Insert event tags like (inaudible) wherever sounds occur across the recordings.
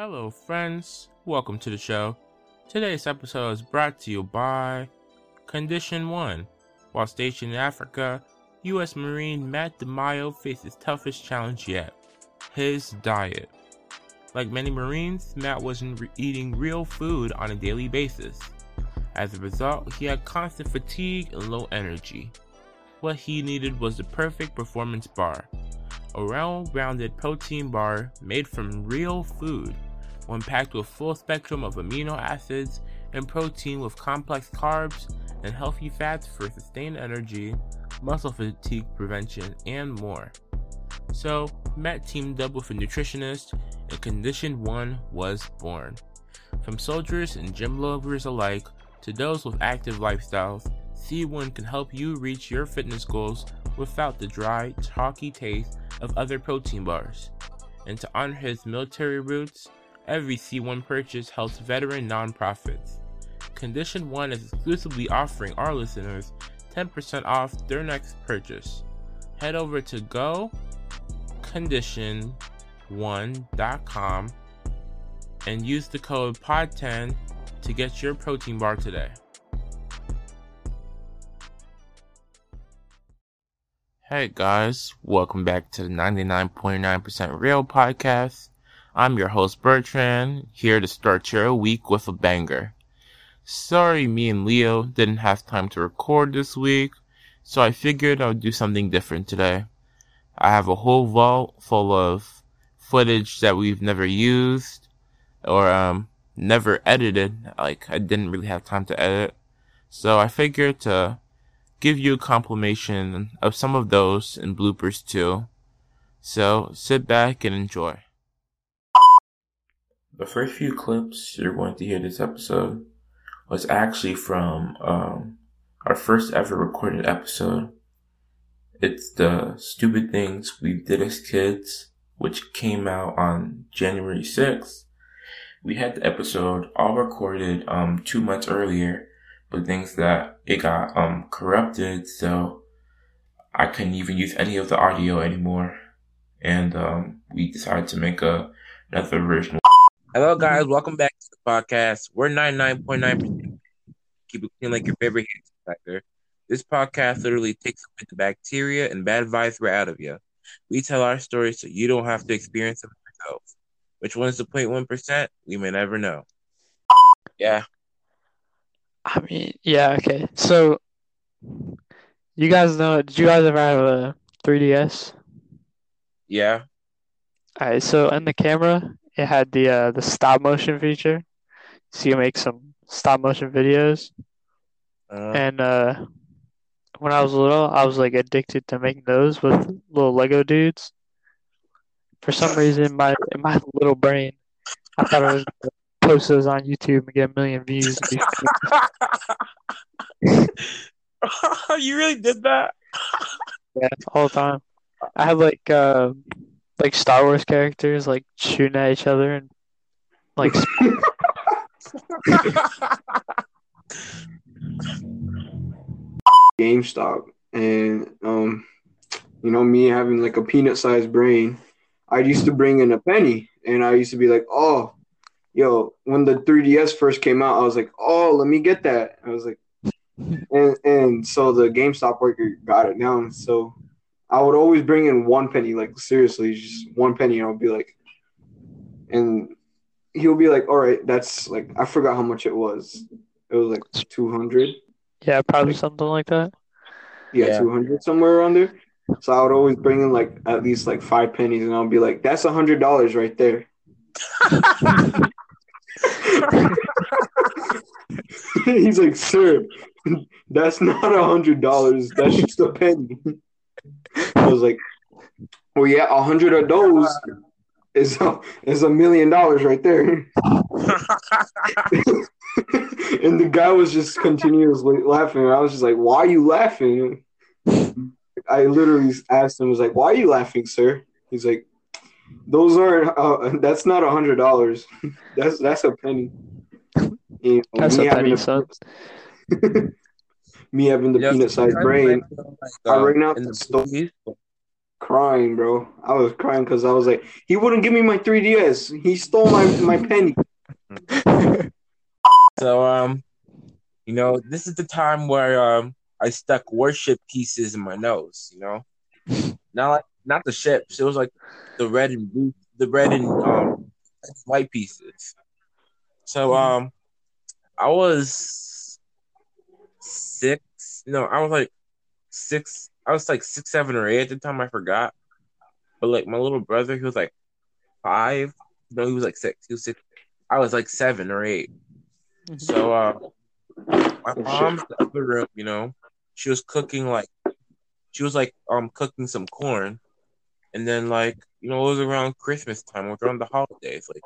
Hello, friends. Welcome to the show. Today's episode is brought to you by Condition 1. While stationed in Africa, U.S. Marine Matt DeMaio faced his toughest challenge yet his diet. Like many Marines, Matt wasn't re- eating real food on a daily basis. As a result, he had constant fatigue and low energy. What he needed was the perfect performance bar a well rounded protein bar made from real food, one packed with full spectrum of amino acids and protein with complex carbs and healthy fats for sustained energy, muscle fatigue prevention, and more. So, Matt teamed up with a nutritionist, and Condition 1 was born. From soldiers and gym lovers alike to those with active lifestyles, C1 can help you reach your fitness goals without the dry, chalky taste of other protein bars. And to honor his military roots, every C1 purchase helps veteran nonprofits. Condition 1 is exclusively offering our listeners 10% off their next purchase. Head over to gocondition1.com and use the code POD10 to get your protein bar today. Hey guys, welcome back to the 99.9% Real podcast. I'm your host Bertrand, here to start your week with a banger. Sorry me and Leo didn't have time to record this week, so I figured I would do something different today. I have a whole vault full of footage that we've never used or um never edited. Like I didn't really have time to edit. So I figured to give you a compilation of some of those and bloopers too. So sit back and enjoy. The first few clips you're going to hear this episode was actually from um, our first ever recorded episode. It's the stupid things we did as kids, which came out on January 6th. We had the episode all recorded um, two months earlier but things that it got um corrupted, so I couldn't even use any of the audio anymore. And um, we decided to make a another version. Hello, mm-hmm. guys. Welcome back to the podcast. We're 99.9%. Keep it clean like your favorite hand inspector. This podcast literally takes away the bacteria and bad vibes right out of you. We tell our stories so you don't have to experience them yourself. Which one's the 0.1%? We may never know. Yeah, I mean, yeah, okay. So, you guys know? Did you guys ever have a 3DS? Yeah. All right. So in the camera, it had the uh, the stop motion feature, so you make some stop motion videos. Uh, And uh, when I was little, I was like addicted to making those with little Lego dudes. For some reason, my in my (laughs) little brain, I thought I was gonna post those on YouTube and get a million views. (laughs) (laughs) you really did that? Yeah, all the time. I had like uh like Star Wars characters like shooting at each other and like (laughs) GameStop, and um, you know me having like a peanut-sized brain, I used to bring in a penny, and I used to be like, oh, yo, when the 3DS first came out, I was like, oh, let me get that. I was like, and and so the GameStop worker got it down. So I would always bring in one penny, like seriously, just one penny, and I'll be like, and he'll be like, all right, that's like I forgot how much it was. It was like two hundred. yeah, probably something like that. yeah, Yeah. 200 somewhere around there. So I would always bring in like at least like five pennies, and I'll be like, "That's a hundred dollars right there." (laughs) He's like, "Sir, that's not a hundred dollars. That's just a penny." (laughs) I was like, "Well, yeah, a hundred of those is a, is a million dollars right there." (laughs) and the guy was just continuously laughing. I was just like, "Why are you laughing?" I literally asked him, "Was like, why are you laughing, sir?" He's like, "Those aren't. Uh, that's not a hundred dollars. (laughs) that's that's a penny." Know, That's a penny, son. (laughs) me having the Yeah, peanut-sized brain. like, I ran out the store. crying, bro. I was crying because I was like, he wouldn't give me my 3DS. He stole my my penny. (laughs) So um, you know, this is the time where um I stuck worship pieces in my nose. You know, not like not the ships. It was like the red and blue, the red and um white pieces. So um, I was six. No, I was like six. I was like six, seven, or eight at the time. I forgot. But like my little brother, he was like five. No, he was like six. He was six. I was like seven or eight. So uh, my mom's in the other room, you know, she was cooking like she was like um cooking some corn, and then like you know it was around Christmas time, it was around the holidays. Like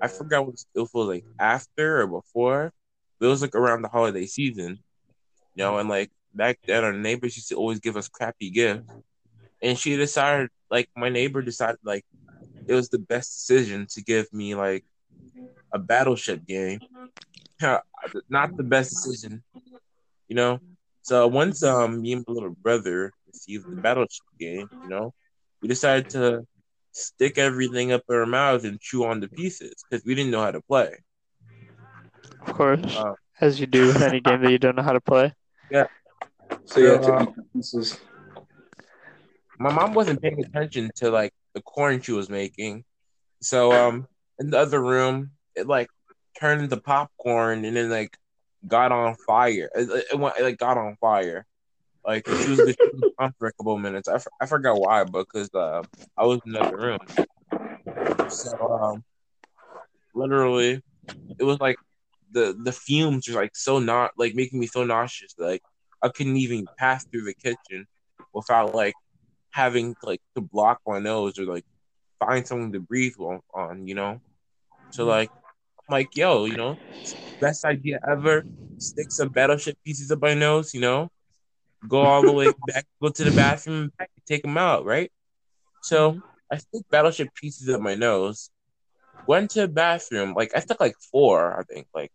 I forgot what it was like after or before, but it was like around the holiday season, you know. And like back then, our neighbors used to always give us crappy gifts, and she decided like my neighbor decided like it was the best decision to give me like a battleship game not the best decision, you know. So once um me and my little brother received the battleship game, you know, we decided to stick everything up our mouth and chew on the pieces because we didn't know how to play. Of course, Uh, as you do with any (laughs) game that you don't know how to play. So you had to Uh, my mom wasn't paying attention to like the corn she was making, so um in the other room it like turned into popcorn and then like got on fire. It, it, it went it, like got on fire. Like she was, she was on for a couple of minutes. I, f- I forgot why, but because uh, I was in the other room. So um, literally, it was like the the fumes were like so not like making me so nauseous. Like I couldn't even pass through the kitchen without like having like to block my nose or like find something to breathe on, you know. So mm. like I'm like, yo, you know, best idea ever. Stick some battleship pieces up my nose, you know. Go all the way (laughs) back, go to the bathroom, and back, take them out, right? So mm-hmm. I stick battleship pieces up my nose. Went to the bathroom, like I stuck like four, I think. Like,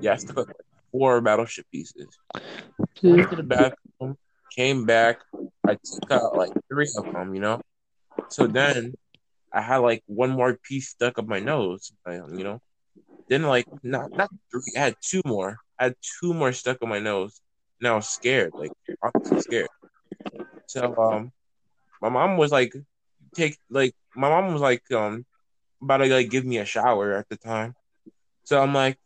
yeah, I like four battleship pieces. Went to the bathroom, came back. I took out like three of them, you know. So then I had like one more piece stuck up my nose, you know. Then like not not three, I had two more. I had two more stuck on my nose. And I was scared, like honestly scared. So um, my mom was like, take like my mom was like um about to like give me a shower at the time. So I'm like,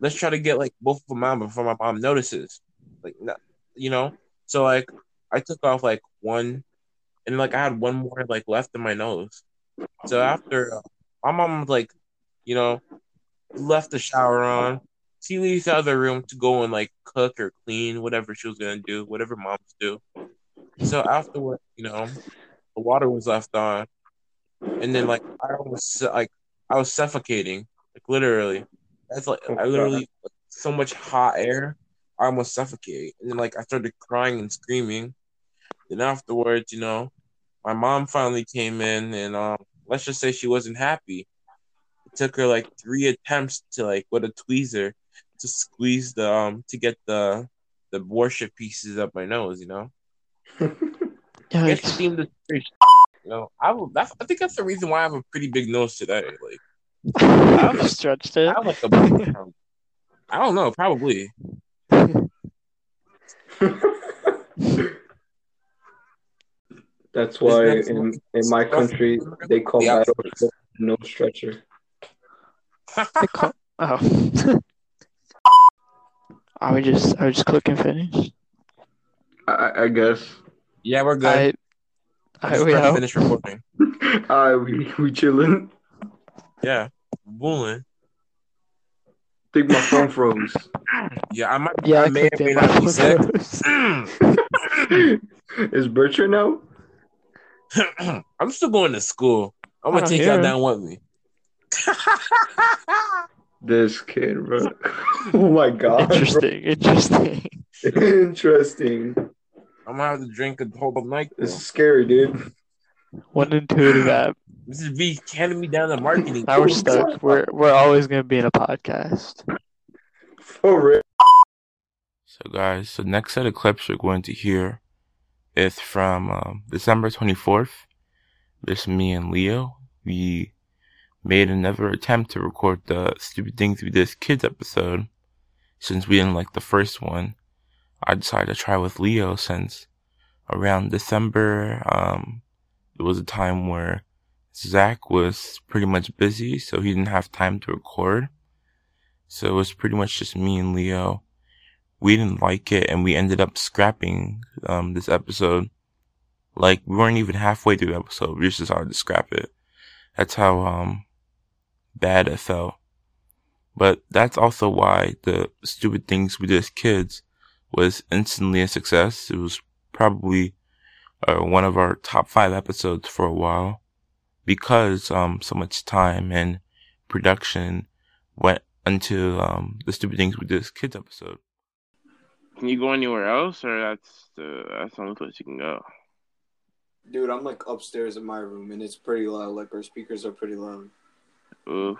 let's try to get like both of them out before my mom notices. Like, not, you know. So like I took off like one, and like I had one more like left in my nose. So after uh, my mom like, you know, left the shower on. She leaves the other room to go and like cook or clean whatever she was gonna do, whatever moms do. So afterward, you know, the water was left on, and then like I was like I was suffocating, like literally. That's like I literally so much hot air, I almost suffocated, and then like I started crying and screaming. Then afterwards, you know, my mom finally came in, and um, let's just say she wasn't happy. It took her like three attempts to like with a tweezer to squeeze the um to get the the worship pieces up my nose, you know. (laughs) I guess it seemed to (laughs) you know, I that's, I think that's the reason why I have a pretty big nose today. Like I stretched it. I like a I don't know, probably. That's why that in, in my country they call Yeah. battleship no stretcher. They call- oh. Are we just are we just clicking finish? I- I, I guess. yeah, we're good. I I I just we tried to finish recording. (laughs) Alright, we we chilling. Yeah, bullying. think my phone froze. Yeah, I might. Yeah, I I may clicked or may it. not be sick. (laughs) Is Bertrand now? (clears throat) I'm still going to school. I'm gonna take y'all down with me. This kid, bro. (laughs) Oh my god. bro. Interesting. Interesting. (laughs) Interesting. I'm gonna have to drink a whole night. This is scary, dude. One intuitive (sighs) app. This is V handing me down the marketing. Now we're stuck. We're we're always gonna be in a podcast. For real. So guys, so next set of clips you're going to hear is from um, December 24th. This me and Leo. We made another attempt to record the Stupid Things We Did as Kids episode. Since we didn't like the first one, I decided to try with Leo since around December, um, it was a time where Zach was pretty much busy, so he didn't have time to record. So it was pretty much just me and Leo. We didn't like it and we ended up scrapping, um, this episode. Like, we weren't even halfway through the episode. We just decided to scrap it. That's how, um, bad it felt. But that's also why the stupid things we did as kids was instantly a success. It was probably uh, one of our top five episodes for a while because um, so much time and production went into um, the stupid things we did as kids episode. Can you go anywhere else, or that's the that's the only place you can go? Dude, I'm like upstairs in my room and it's pretty loud. Like our speakers are pretty loud. Oof.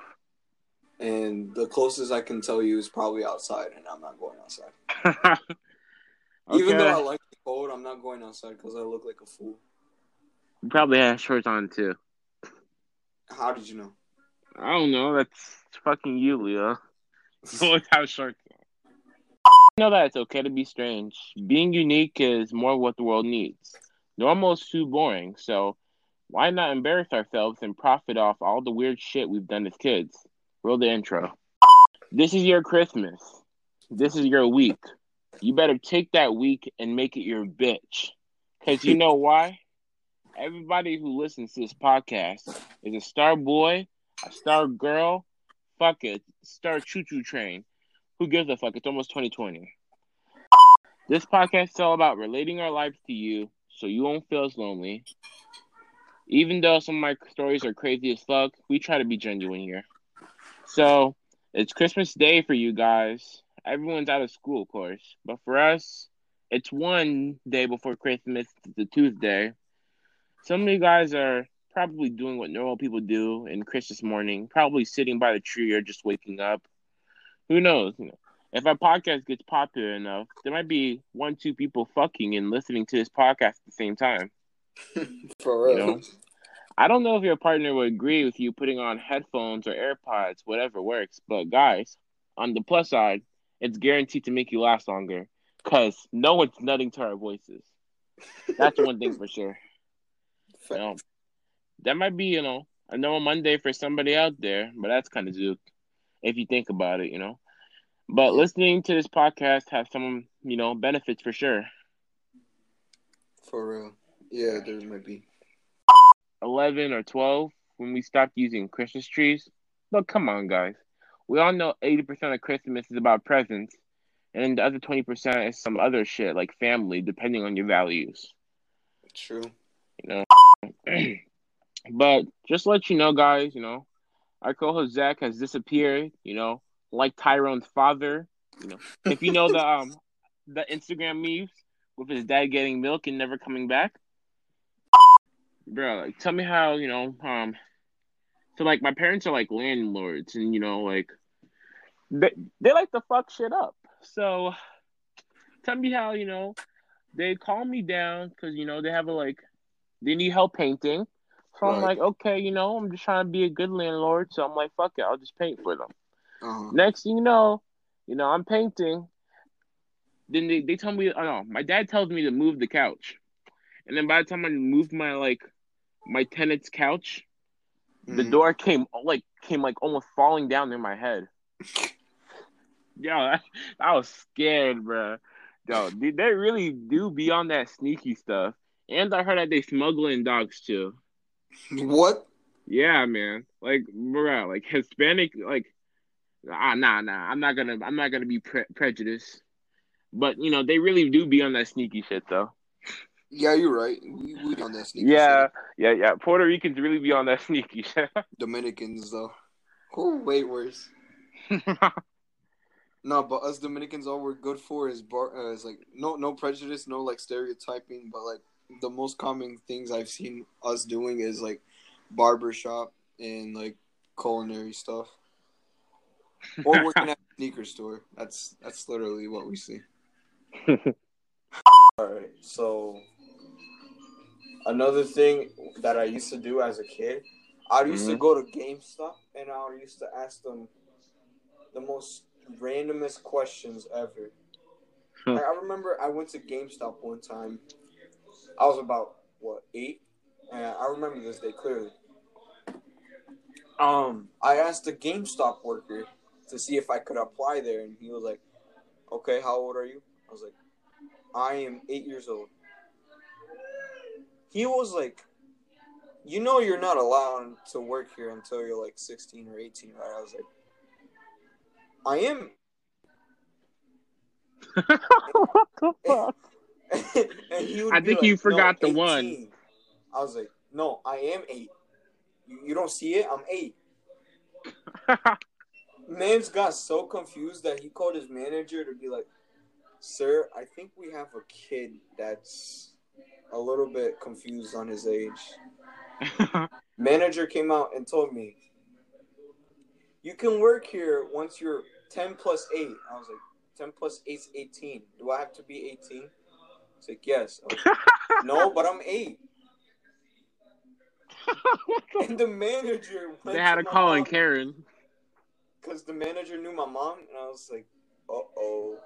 And the closest I can tell you is probably outside, and I'm not going outside. (laughs) Even though I like the cold, I'm not going outside because I look like a fool. You probably have shorts on too. How did you know? I don't know. That's fucking you, Leo. (laughs) You always have shorts on. You know that it's okay to be strange. Being unique is more what the world needs. Normal is too boring, so why not embarrass ourselves and profit off all the weird shit we've done as kids? Roll the intro. This is your Christmas. This is your week. You better take that week and make it your bitch. Because you know why? (laughs) Everybody who listens to this podcast is a star boy, a star girl, fuck it, star choo choo train. Who gives a fuck? It's almost 2020. This podcast is all about relating our lives to you so you won't feel as lonely. Even though some of my stories are crazy as fuck, we try to be genuine here. So, it's Christmas Day for you guys. Everyone's out of school, of course. But for us, it's one day before Christmas, it's a Tuesday. Some of you guys are probably doing what normal people do in Christmas morning, probably sitting by the tree or just waking up. Who knows? You know, if our podcast gets popular enough, there might be one, two people fucking and listening to this podcast at the same time. (laughs) For You know? I don't know if your partner would agree with you putting on headphones or AirPods, whatever works. But guys, on the plus side, it's guaranteed to make you last longer because no one's nutting to our voices. That's one thing for sure. (laughs) You know, that might be, you know, a normal Monday for somebody out there, but that's kind of zook if you think about it, you know. But listening to this podcast has some, you know, benefits for sure. For real. Yeah, there might be. 11 or 12 when we stopped using Christmas trees. But come on, guys. We all know 80% of Christmas is about presents, and the other 20% is some other shit like family, depending on your values. True. You know. (clears throat) but just to let you know, guys, you know, our co-host Zach has disappeared. You know, like Tyrone's father. You know, if you know the (laughs) um the Instagram memes with his dad getting milk and never coming back, bro. Like, tell me how you know um. So like, my parents are like landlords, and you know, like they they like to fuck shit up. So tell me how you know they calm me down because you know they have a like they need help painting. So I'm like, okay, you know, I'm just trying to be a good landlord. So I'm like, fuck it, I'll just paint for them. Uh-huh. Next thing you know, you know, I'm painting. Then they, they tell me, oh no, my dad tells me to move the couch. And then by the time I moved my like my tenant's couch, the Mhm. door came like came like almost falling down in my head. (laughs) Yo, I, I was scared, bro. Yo, they, they really do be on that sneaky stuff. And I heard that they smuggling dogs too. What? Yeah, man. Like, bro, like Hispanic, like, ah, nah, nah. I'm not gonna, I'm not gonna be pre- prejudiced. But you know, they really do be on that sneaky shit, though. Yeah, you're right. We we on that sneaky Yeah, shit. yeah, yeah. Puerto Ricans really be on that (laughs) sneaky shit. Dominicans though. Oh, way worse. (laughs) No, but us Dominicans, all we're good for is bar. Uh, is like no no prejudice, no like stereotyping, but like the most common things I've seen us doing is like barber shop and like culinary stuff, or (laughs) working at a sneaker store. That's that's literally what we see. All right, so another thing that I used to do as a kid, I used to Mhm. go to GameStop and I used to ask them the most randomest questions ever. Hmm. Like, I remember I went to GameStop one time. I was about what eight, and I remember this day clearly. Um, I asked the GameStop worker to see if I could apply there, and he was like, "Okay, how old are you?" I was like, "I am eight years old." He was like, "You know, you're not allowed to work here until you're like 16 or 18, right?" I was like, "I am." (laughs) what the fuck? (laughs) and he would I think like, you forgot "No, the one." I was like, "No, I am eight. You, you don't see it? I'm eight. (laughs) Man's got so confused that he called his manager to be like, "Sir, I think we have a kid that's a little bit confused on his age." (laughs) Manager came out and told me, "You can work here once you're 10 plus 8." I was like, "10 plus 8 is 18. Do I have to be 18?" He's like, "Yes." Like, (laughs) no, but I'm 8. And the manager they had to call in mom Karen. because the manager knew my mom, and I was like, "Uh oh."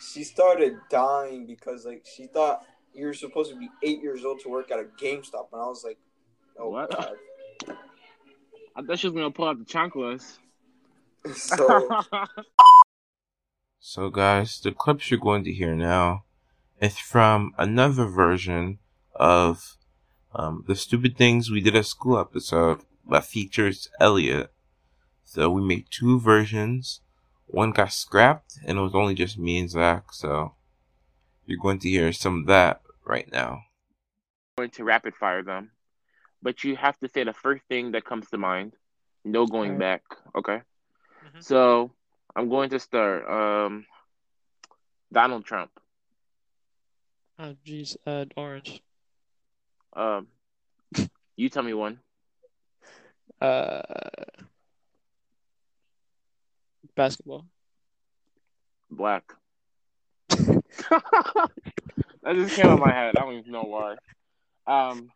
She started dying because like she thought you were supposed to be eight years old to work at a GameStop, and I was like, "Oh What? God." I thought she was gonna pull out the chanclas. (laughs) (laughs) So So, guys, the clips you're going to hear now is from another version of um, the Stupid Things We Did at School episode that features Elliot. So, we made two versions. One got scrapped, and it was only just me and Zach. So, you're going to hear some of that right now. going to rapid fire them, but you have to say the first thing that comes to mind. No going Alright. back. Okay. Mhm. So I'm going to start. Um, Donald Trump. Oh, jeez. Uh, orange. Um, (laughs) you tell me one. Uh, basketball. Black. (laughs) that just came out of my head. I don't even know why. Um,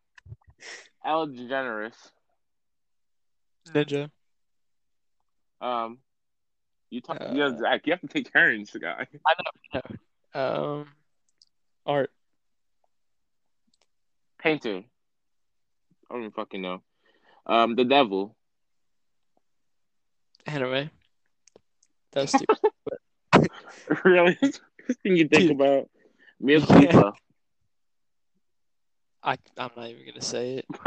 Ellen DeGeneres. Ninja. Um, you talk. Uh, yeah, Zach. You have to take turns, guy. (laughs) I know. Um, art. Painter. I don't even fucking know. Um, the devil. Anime. (laughs) (laughs) That's stupid. really? Thing you think Dude. about? Yeah. I I'm not even gonna say it. (laughs)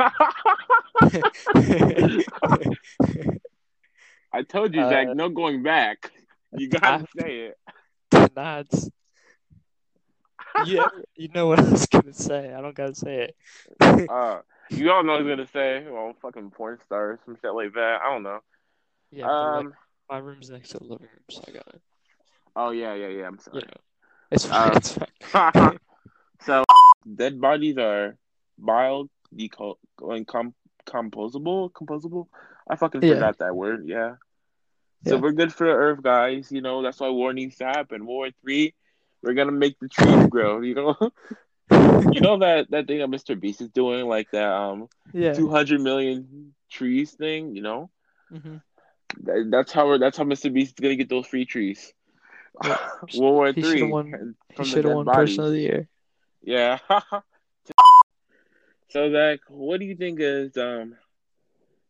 I told you, Uh, Zach. No going back. You gotta I- say it. Nods. Yeah, you know what I was gonna say. I don't gotta say it. Uh, you all know what I was gonna say. Well, fucking porn stars, some shit like that. I don't know. yeah, Um. My room's next to the living room, so I got it. Oh yeah, yeah, yeah. I'm sorry. know, it's fine. Uh, it's fine. (laughs) so dead bodies are bio deco- like com- composable, composable. I fucking Yeah. forgot that word. Yeah. So Yeah. we're good for the Earth, guys. You know that's why war needs to happen. War three, we're gonna make the trees grow. (laughs) You know, (laughs) you know that that thing that Mr. Beast is doing, like that um yeah. two hundred million trees thing. You know, hmm that, that's how we're, that's how Mr. Beast is gonna get those free trees. (laughs) World War He Three. should've won- He the should have won bodies. Person of the Year. Yeah. (laughs) so Zach, what do you think is um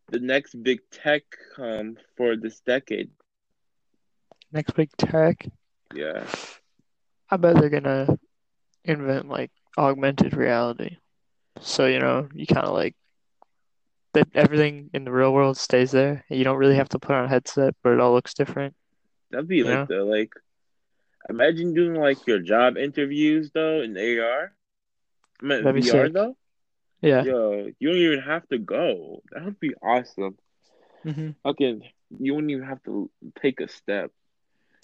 the next big tech um for this decade? Next big tech. Yeah. I bet they're gonna invent like augmented reality. So, you know, you kind of like that everything in the real world stays there. You don't really have to put on a headset, but it all looks different. That'd be like the like imagine doing like your job interviews though in AR. I mean That'd be VR sick. though. Yeah. Yo, you don't even have to go. That would be awesome. hmm Fucking you wouldn't even have to take a step.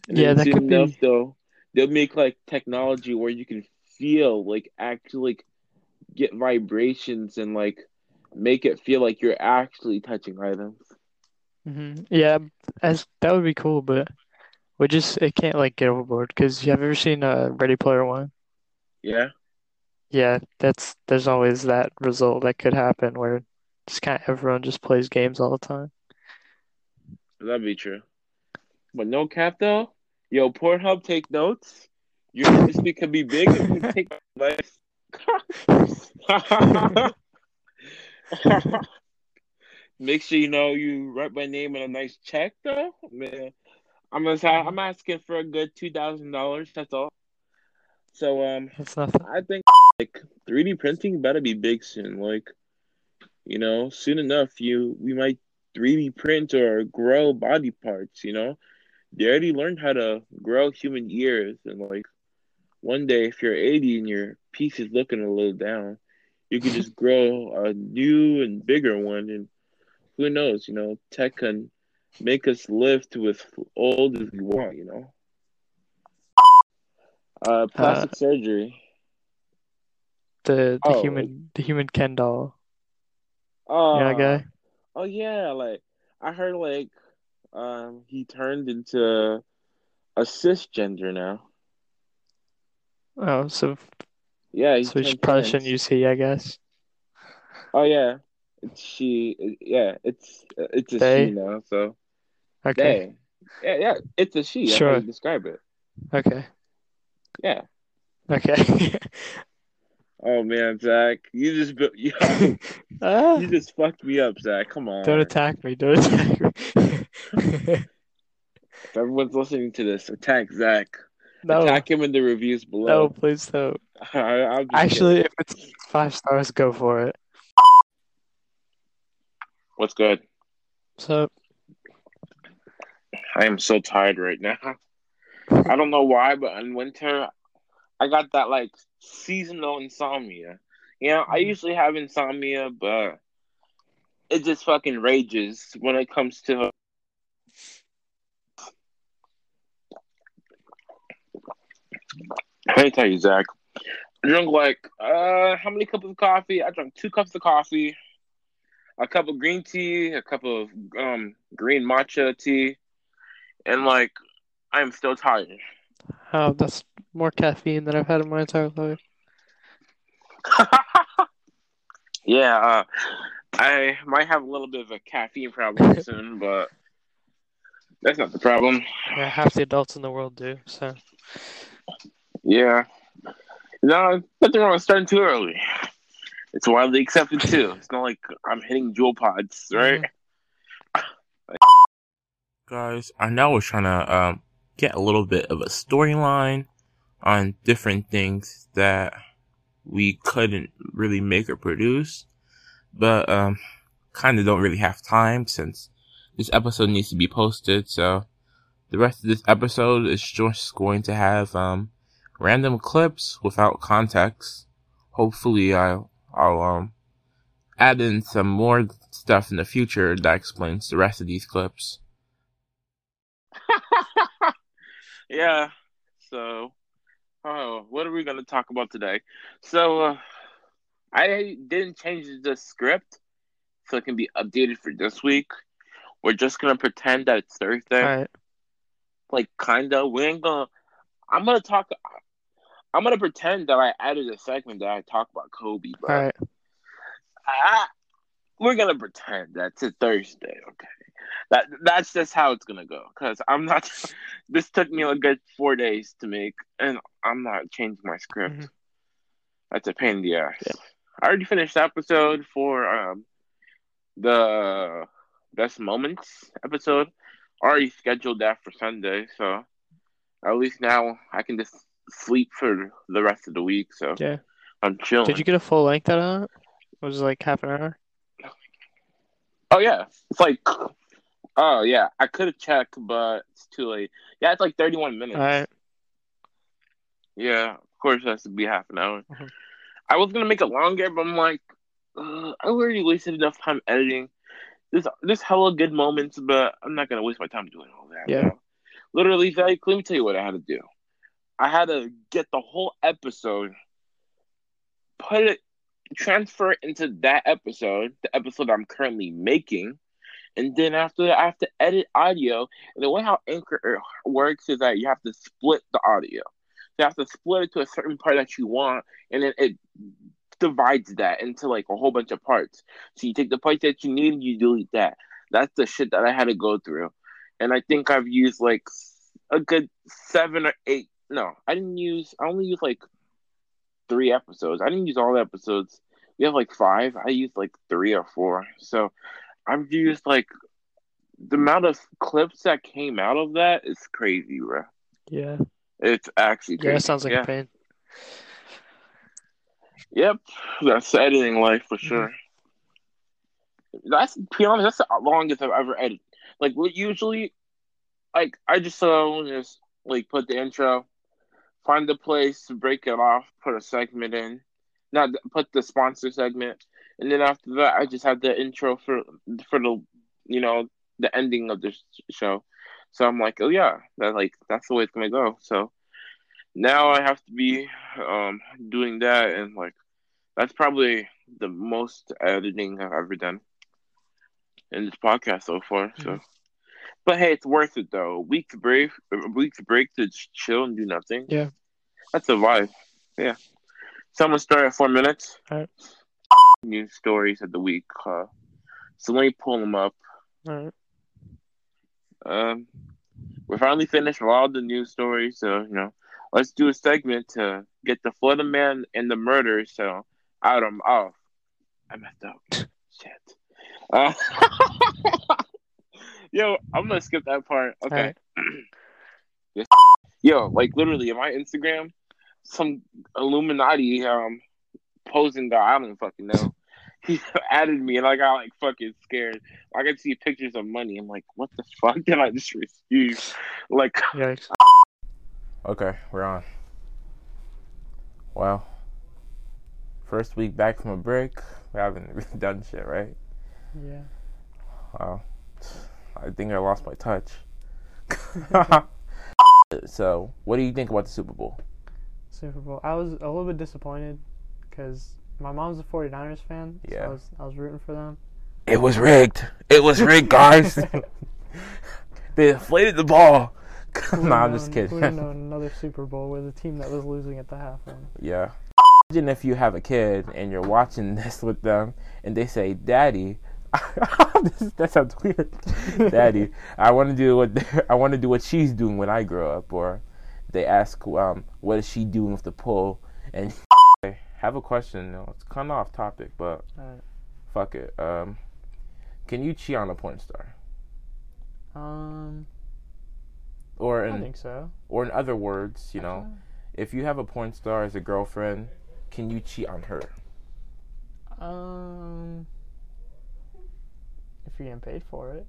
And Yeah, that could be- enough though, they'll make like technology where you can feel like actually like, get vibrations and like make it feel like you're actually touching items. hmm Yeah, as that would be cool, but we just it can't like get overboard because you have ever seen uh, Ready Player One? Yeah. yeah, that's there's always that result that could happen where just kind of everyone just plays games all the time. That'd be true. But no cap though. Yo, Pornhub, take notes. Your (laughs) industry could be big if you take (laughs) advice. (laughs) (laughs) Make sure you know you write my name in a nice check though. Man, I'm gonna say, I'm asking for a good two thousand dollars. That's all. So um, That's nothing. I think like 3D printing better be big soon. Like, you know, soon enough, you we might 3D print or grow body parts. You know, they already learned how to grow human ears, and like one day, if you're 80 and your piece is looking a little down, you could just grow a new and bigger one, and who knows? You know, tech can make us live to as old as we want. You know. Uh, plastic surgery. The the Oh. human the human Ken doll. Oh, that guy? Oh yeah, like I heard like um he turned into a cisgender now. Oh, so Yeah, he so should, probably shouldn't use he, I guess. Oh yeah, it's she. Yeah, it's it's a They? she now. So Okay. they. Yeah, yeah, it's a she. Sure. you describe it. Okay. Yeah. Okay. (laughs) Oh man, Zach, you just you, (laughs) Ah, you just fucked me up, Zach. Come on. don't attack me. Don't attack me. If (laughs) everyone's listening to this, attack Zach. no. Attack him in the reviews below. No, please don't. (laughs) I, Actually, if it's five stars, go for it. what's good? So, I am so tired right now. I don't know why, but in winter, I got that like seasonal insomnia. You know, I Mhm. usually have insomnia, but it just fucking rages when it comes to. Let me tell you, Zach. I drank like uh, how many cups of coffee? I drank two cups of coffee, a cup of green tea, a cup of um green matcha tea, and like I'm still tired. oh, that's more caffeine than I've had in my entire life. (laughs) yeah, uh, I might have a little bit of a caffeine problem (laughs) soon, but that's not the problem. Yeah, half the adults in the world do. So, Yeah. No, nothing wrong with starting too early. It's widely accepted too. (laughs) It's not like I'm hitting Juul pods, right? guys, I know we're trying to um, get a little bit of a storyline on different things that we couldn't really make or produce, but um, kind of don't really have time since this episode needs to be posted. So the rest of this episode is just going to have um, random clips without context. Hopefully, I'll I'll um add in some more stuff in the future that explains the rest of these clips. (laughs) yeah. So, oh, what are we going to talk about today? So, uh, I didn't change the script so it can be updated for this week. We're just going to pretend that it's Thursday. all right. Like, kind of. We ain't going to. I'm going to talk. I'm going to pretend that I added a segment that I talk about Kobe, but All right. I, we're going to pretend that's a Thursday, okay? That That's just how it's going to go. Because I'm not. (laughs) this took me a good four days to make, and I'm not changing my script. Mhm. That's a pain in the ass. Yeah. I already finished the episode for um the best moments episode. Already scheduled that for Sunday, so at least now I can just sleep for the rest of the week. So Yeah. I'm chilling. Did you get a full length out of it? Was it like half an hour? Oh yeah, it's like oh yeah, I could have checked, but it's too late. Yeah, it's like 31 minutes. All right. Yeah, of course it has to be half an hour. Mhm. I was gonna make it longer, but I'm like, uh, I already wasted enough time editing. There's there's hella good moments, but I'm not gonna waste my time doing all that. Yeah. bro. Literally, Zach, let me tell you what I had to do. I had to get the whole episode, put it, transfer it into that episode, the episode I'm currently making, and then after that, I have to edit audio. And the way how Anchor uh, works is that you have to split the audio. you have to split it to a certain part that you want, and then it divides that into like a whole bunch of parts. So you take the parts that you need, and you delete that. That's the shit that I had to go through, and I think I've used like a good seven or eight. No, I didn't use. I only used like three episodes. I didn't use all the episodes. We have like five. I used like three or four. So I've used like the amount of clips that came out of that is crazy, bro. Yeah. It's actually crazy. Yeah, it sounds like yeah. a pain. Yep, that's editing life for sure. That's to be honest, that's the longest I've ever edited. Like usually, like I just uh, just like put the intro, find the place to break it off, put a segment in, not put the sponsor segment, and then after that I just have the intro for for the you know the ending of the show. So I'm like, oh yeah, that like that's the way it's gonna go. So now I have to be um doing that and like that's probably the most editing I've ever done in this podcast so far. So, Mhm. but hey, it's worth it though. A week's break, a week's break to just chill and do nothing. Yeah. That's a vibe. Yeah. Someone start at four minutes. Alright. News stories of the week. Uh, so let me pull them up. All right. Um, we're finally finished with all the news stories, so you know, let's do a segment to get the Florida man and the murder. So out of oh, I messed up. (laughs) Shit. Uh, (laughs) yo, I'm gonna skip that part. Okay. (clears throat) Yes. Yo, like literally in my Instagram, some Illuminati um posing guy, I don't fucking know. (laughs) He added me and I got like fucking scared. I could see pictures of money. I'm like, what the fuck (laughs) did I just receive? Like, Yikes. Okay, we're on. Well, first week back from a break. We haven't (laughs) really done shit, right? Yeah. Wow. I think I lost my touch. so, what do you think about the Super Bowl? Super Bowl. I was a little bit disappointed because my mom's a 49ers fan. So Yeah. I was, I was rooting for them. It was rigged. It was rigged, guys. (laughs) they inflated the ball. (laughs) no, I'm just kidding. We know (laughs) another Super Bowl with a team that was losing at the half. one. Yeah. Imagine if you have a kid and you're watching this with them and they say, Daddy, this, that sounds weird. Daddy, I want to do what I want to do what she's doing when I grow up. Or they ask, um, what is she doing with the pole? And I (laughs) have a question. No, It's kind of off topic, but Alright. fuck it. Um, can you cheat on a porn star? Um, Or I in think so. or in other words, you know, if you have a porn star as a girlfriend, can you cheat on her? Um, if you're getting paid for it,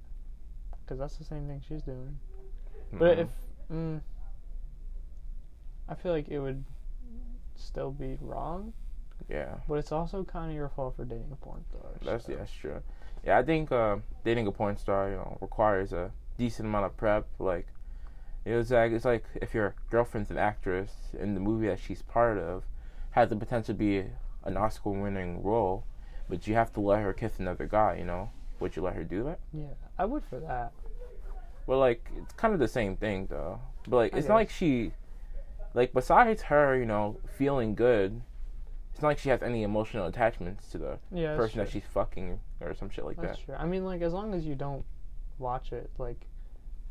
because that's the same thing she's doing. But Mhm. if, mm, I feel like it would still be wrong, yeah. but it's also kind of your fault for dating a porn star. That's so- yeah, that's true. Yeah, I think uh, dating a porn star, you know, requires a decent amount of prep. Like, it was like it's like if your girlfriend's an actress in the movie that she's part of, has the potential to be an Oscar-winning role, but you have to let her kiss another guy. You know, would you let her do that? Yeah, I would for that. Well, like it's kind of the same thing though. But like I it's not like she, like besides her, you know, feeling good. It's not like she has any emotional attachments to the Yeah, person true. that she's fucking or some shit like That's that. true. I mean, like as long as you don't watch it, like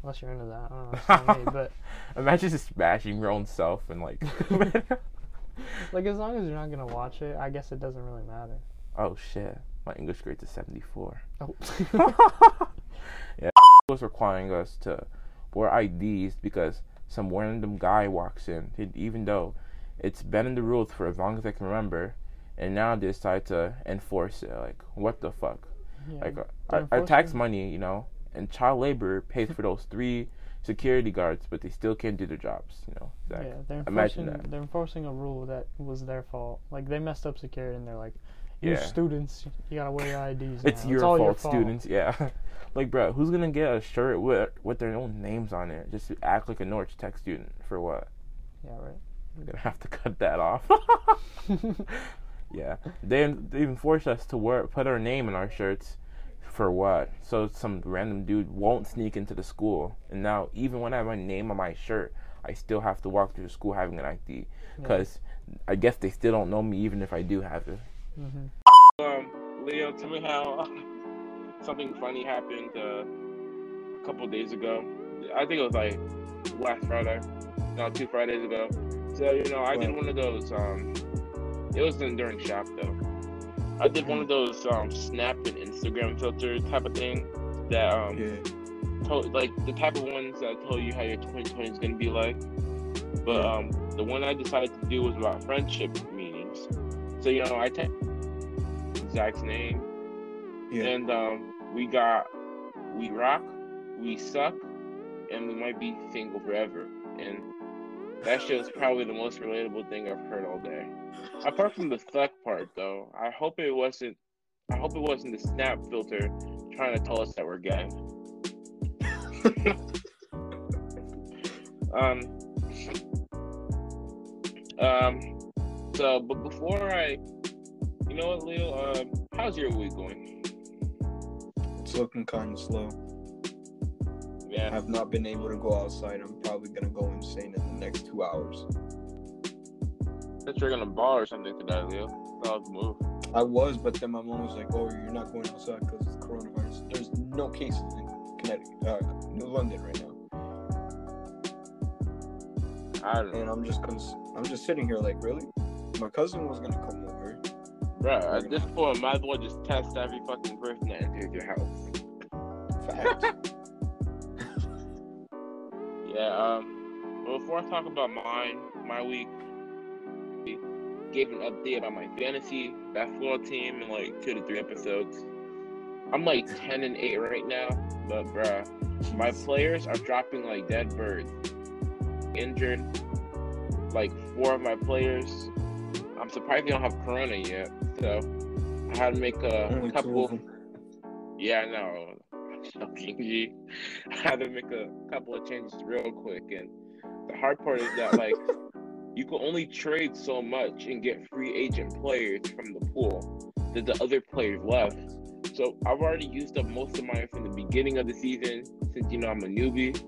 unless you're into that. I don't know. Me, but (laughs) Imagine just smashing your own self and like, (laughs) like as long as you're not gonna watch it, I guess it doesn't really matter. oh shit, my English grade's a seventy four. Oh. (laughs) yeah, was requiring us to wear IDs because some random guy walks in, even though it's been in the rules for as long as I can remember, and now they decide to enforce it. Like, what the fuck? yeah, Like, our, our tax money, you know, and child labor pays for those three security guards, but they still can't do their jobs. You know, Zach. Yeah, they're Imagine enforcing. that. They're enforcing a rule that was their fault. Like they messed up security, and they're like, "You Yeah. students, you gotta wear your IDs." It's now. your all fault, your fault." students. Yeah. (laughs) like, bro, who's gonna get a shirt with with their own names on it just to act like a Norwich Tech student for what? Yeah, right. We're gonna have to cut that off. (laughs) yeah, they they even forced us to wear put our name in our shirts for what? So some random dude won't sneak into the school. And now, even when I have my name on my shirt, I still have to walk through the school having an ID because I guess they still don't know me even if I do have it. Hmm Um, Leo, tell me how (laughs) something funny happened uh, a couple days ago. I think it was like last Friday, no, two Fridays ago. So you know, I did one of those. Um, it wasn't during shop though. I did one of those um, Snap and Instagram filter type of thing that um, Yeah. told, like the type of ones that tell you how your 2020 is gonna be like. But um, the one I decided to do was about friendship. So you know, I typed Zach's name, Yeah. and um, we got we rock, we suck, and we might be single forever. And that shit was probably the most relatable thing I've heard all day. Apart from the suck part, though, I hope it wasn't. I hope it wasn't the snap filter trying to tell us that we're gay. (laughs) um. Um. So, but before I, you know what, Leo? Um, how's your week going? It's looking kind of slow. Yeah. I've not been able to go outside. I'm probably gonna go insane in the next two hours. that you're gonna ball or something today, Leo. That was move. I was, but then my mom was like, "Oh, you're not going outside because of the coronavirus." There's no cases in Connecticut, uh, New London right now, I don't know. and I'm just, cons- I'm just sitting here like, really? My cousin was gonna come over. Bro, at this point, might as well just test every fucking person that enters your house. Fact. (laughs) Yeah, um, but before I talk about mine, my week, I gave an update on my fantasy basketball team in like two to three episodes. I'm like (laughs) 10 and 8 right now, but bruh, my players are dropping like dead birds. Injured, like four of my players. I'm surprised they don't have corona yet, so I had to make a couple. Yeah, I know. (laughs) I had to make a couple of changes real quick, and the hard part is that like (laughs) you can only trade so much and get free agent players from the pool that the other players left. So I've already used up most of mine from the beginning of the season, since you know I'm a newbie.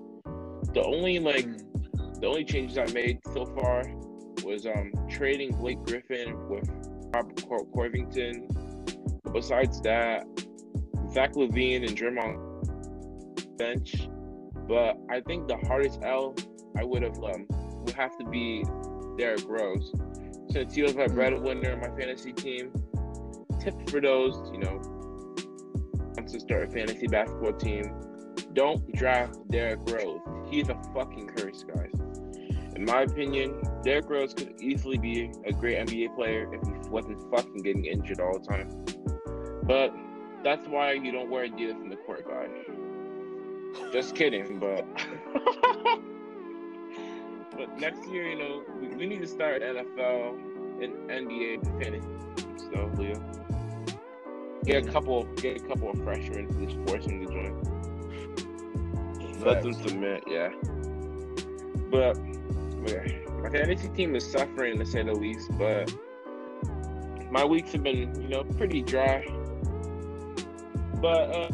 The only like Mm. the only changes I made so far was um trading Blake Griffin with Robert Cor- Corvington. Besides that, Zach LaVine and Draymond bench. But I think the hardest L I would have um would have to be Derrick Rose. Since he was my breadwinner in my fantasy team. Tips for those, you know, wants to start a fantasy basketball team. Don't draft Derrick Rose. He's a fucking curse, guys. In my opinion, Derrick Rose could easily be a great NBA player if he wasn't fucking getting injured all the time. But that's why you don't wear Adidas in the court, guys. Just kidding, but (laughs) but next year, you know, we, we need to start NFL and NBA fantasy though, Leo. Get a couple, get a couple of freshmen, just force them to join. Let them submit, yeah. But my fantasy team is suffering to say the least. But my weeks have been, you know, pretty dry. But uh,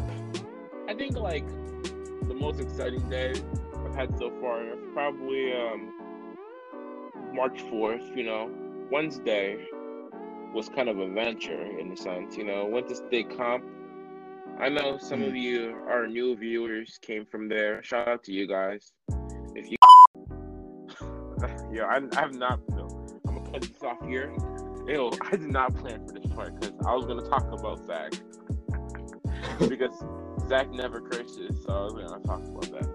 I think like the most exciting day I've had so far is probably um, March fourth. You know, Wednesday was kind of a venture in a sense. You know, went to state comp. I know some of you, our new viewers, came from there. Shout out to you guys. (laughs) Yeah, I, I have not. No, I'm gonna cut this off here. Ew, I did not plan for this part because I was gonna talk about Zach (laughs) because Zach never curses, so I was gonna talk about that.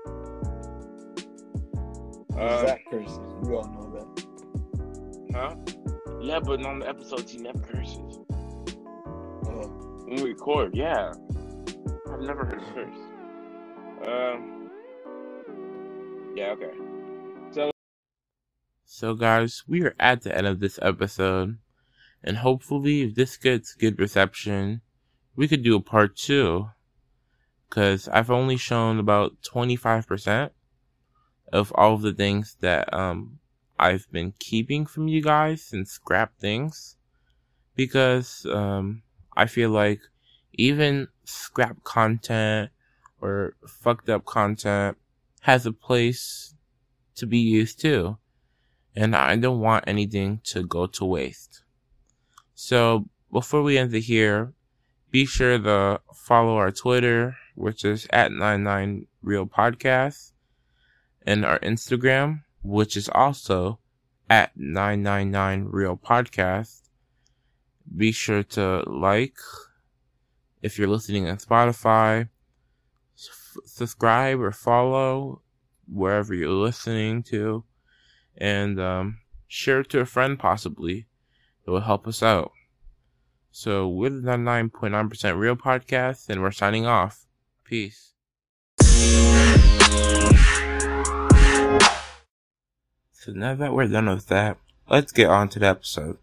Uh, Zach curses. We all know that. huh? Yeah, but on the episodes he never curses. Oh, When we record, yeah. I've never heard him curse. Um. Yeah. Okay. So, guys, we are at the end of this episode, and hopefully, if this gets good reception, we could do a part two. Because I've only shown about 25% of all of the things that um, I've been keeping from you guys and scrap things. Because um, I feel like even scrap content or fucked up content has a place to be used too. And I don't want anything to go to waste. So before we end it here, be sure to follow our Twitter, which is at 99 Real Podcast, and our Instagram, which is also at 999 Real Podcast. Be sure to like if you're listening on Spotify, subscribe or follow wherever you're listening to, and um, share it to a friend possibly. It will help us out. So we're the 99.9% Real Podcast, and we're signing off. Peace. So now that we're done with that, let's get on to the episode.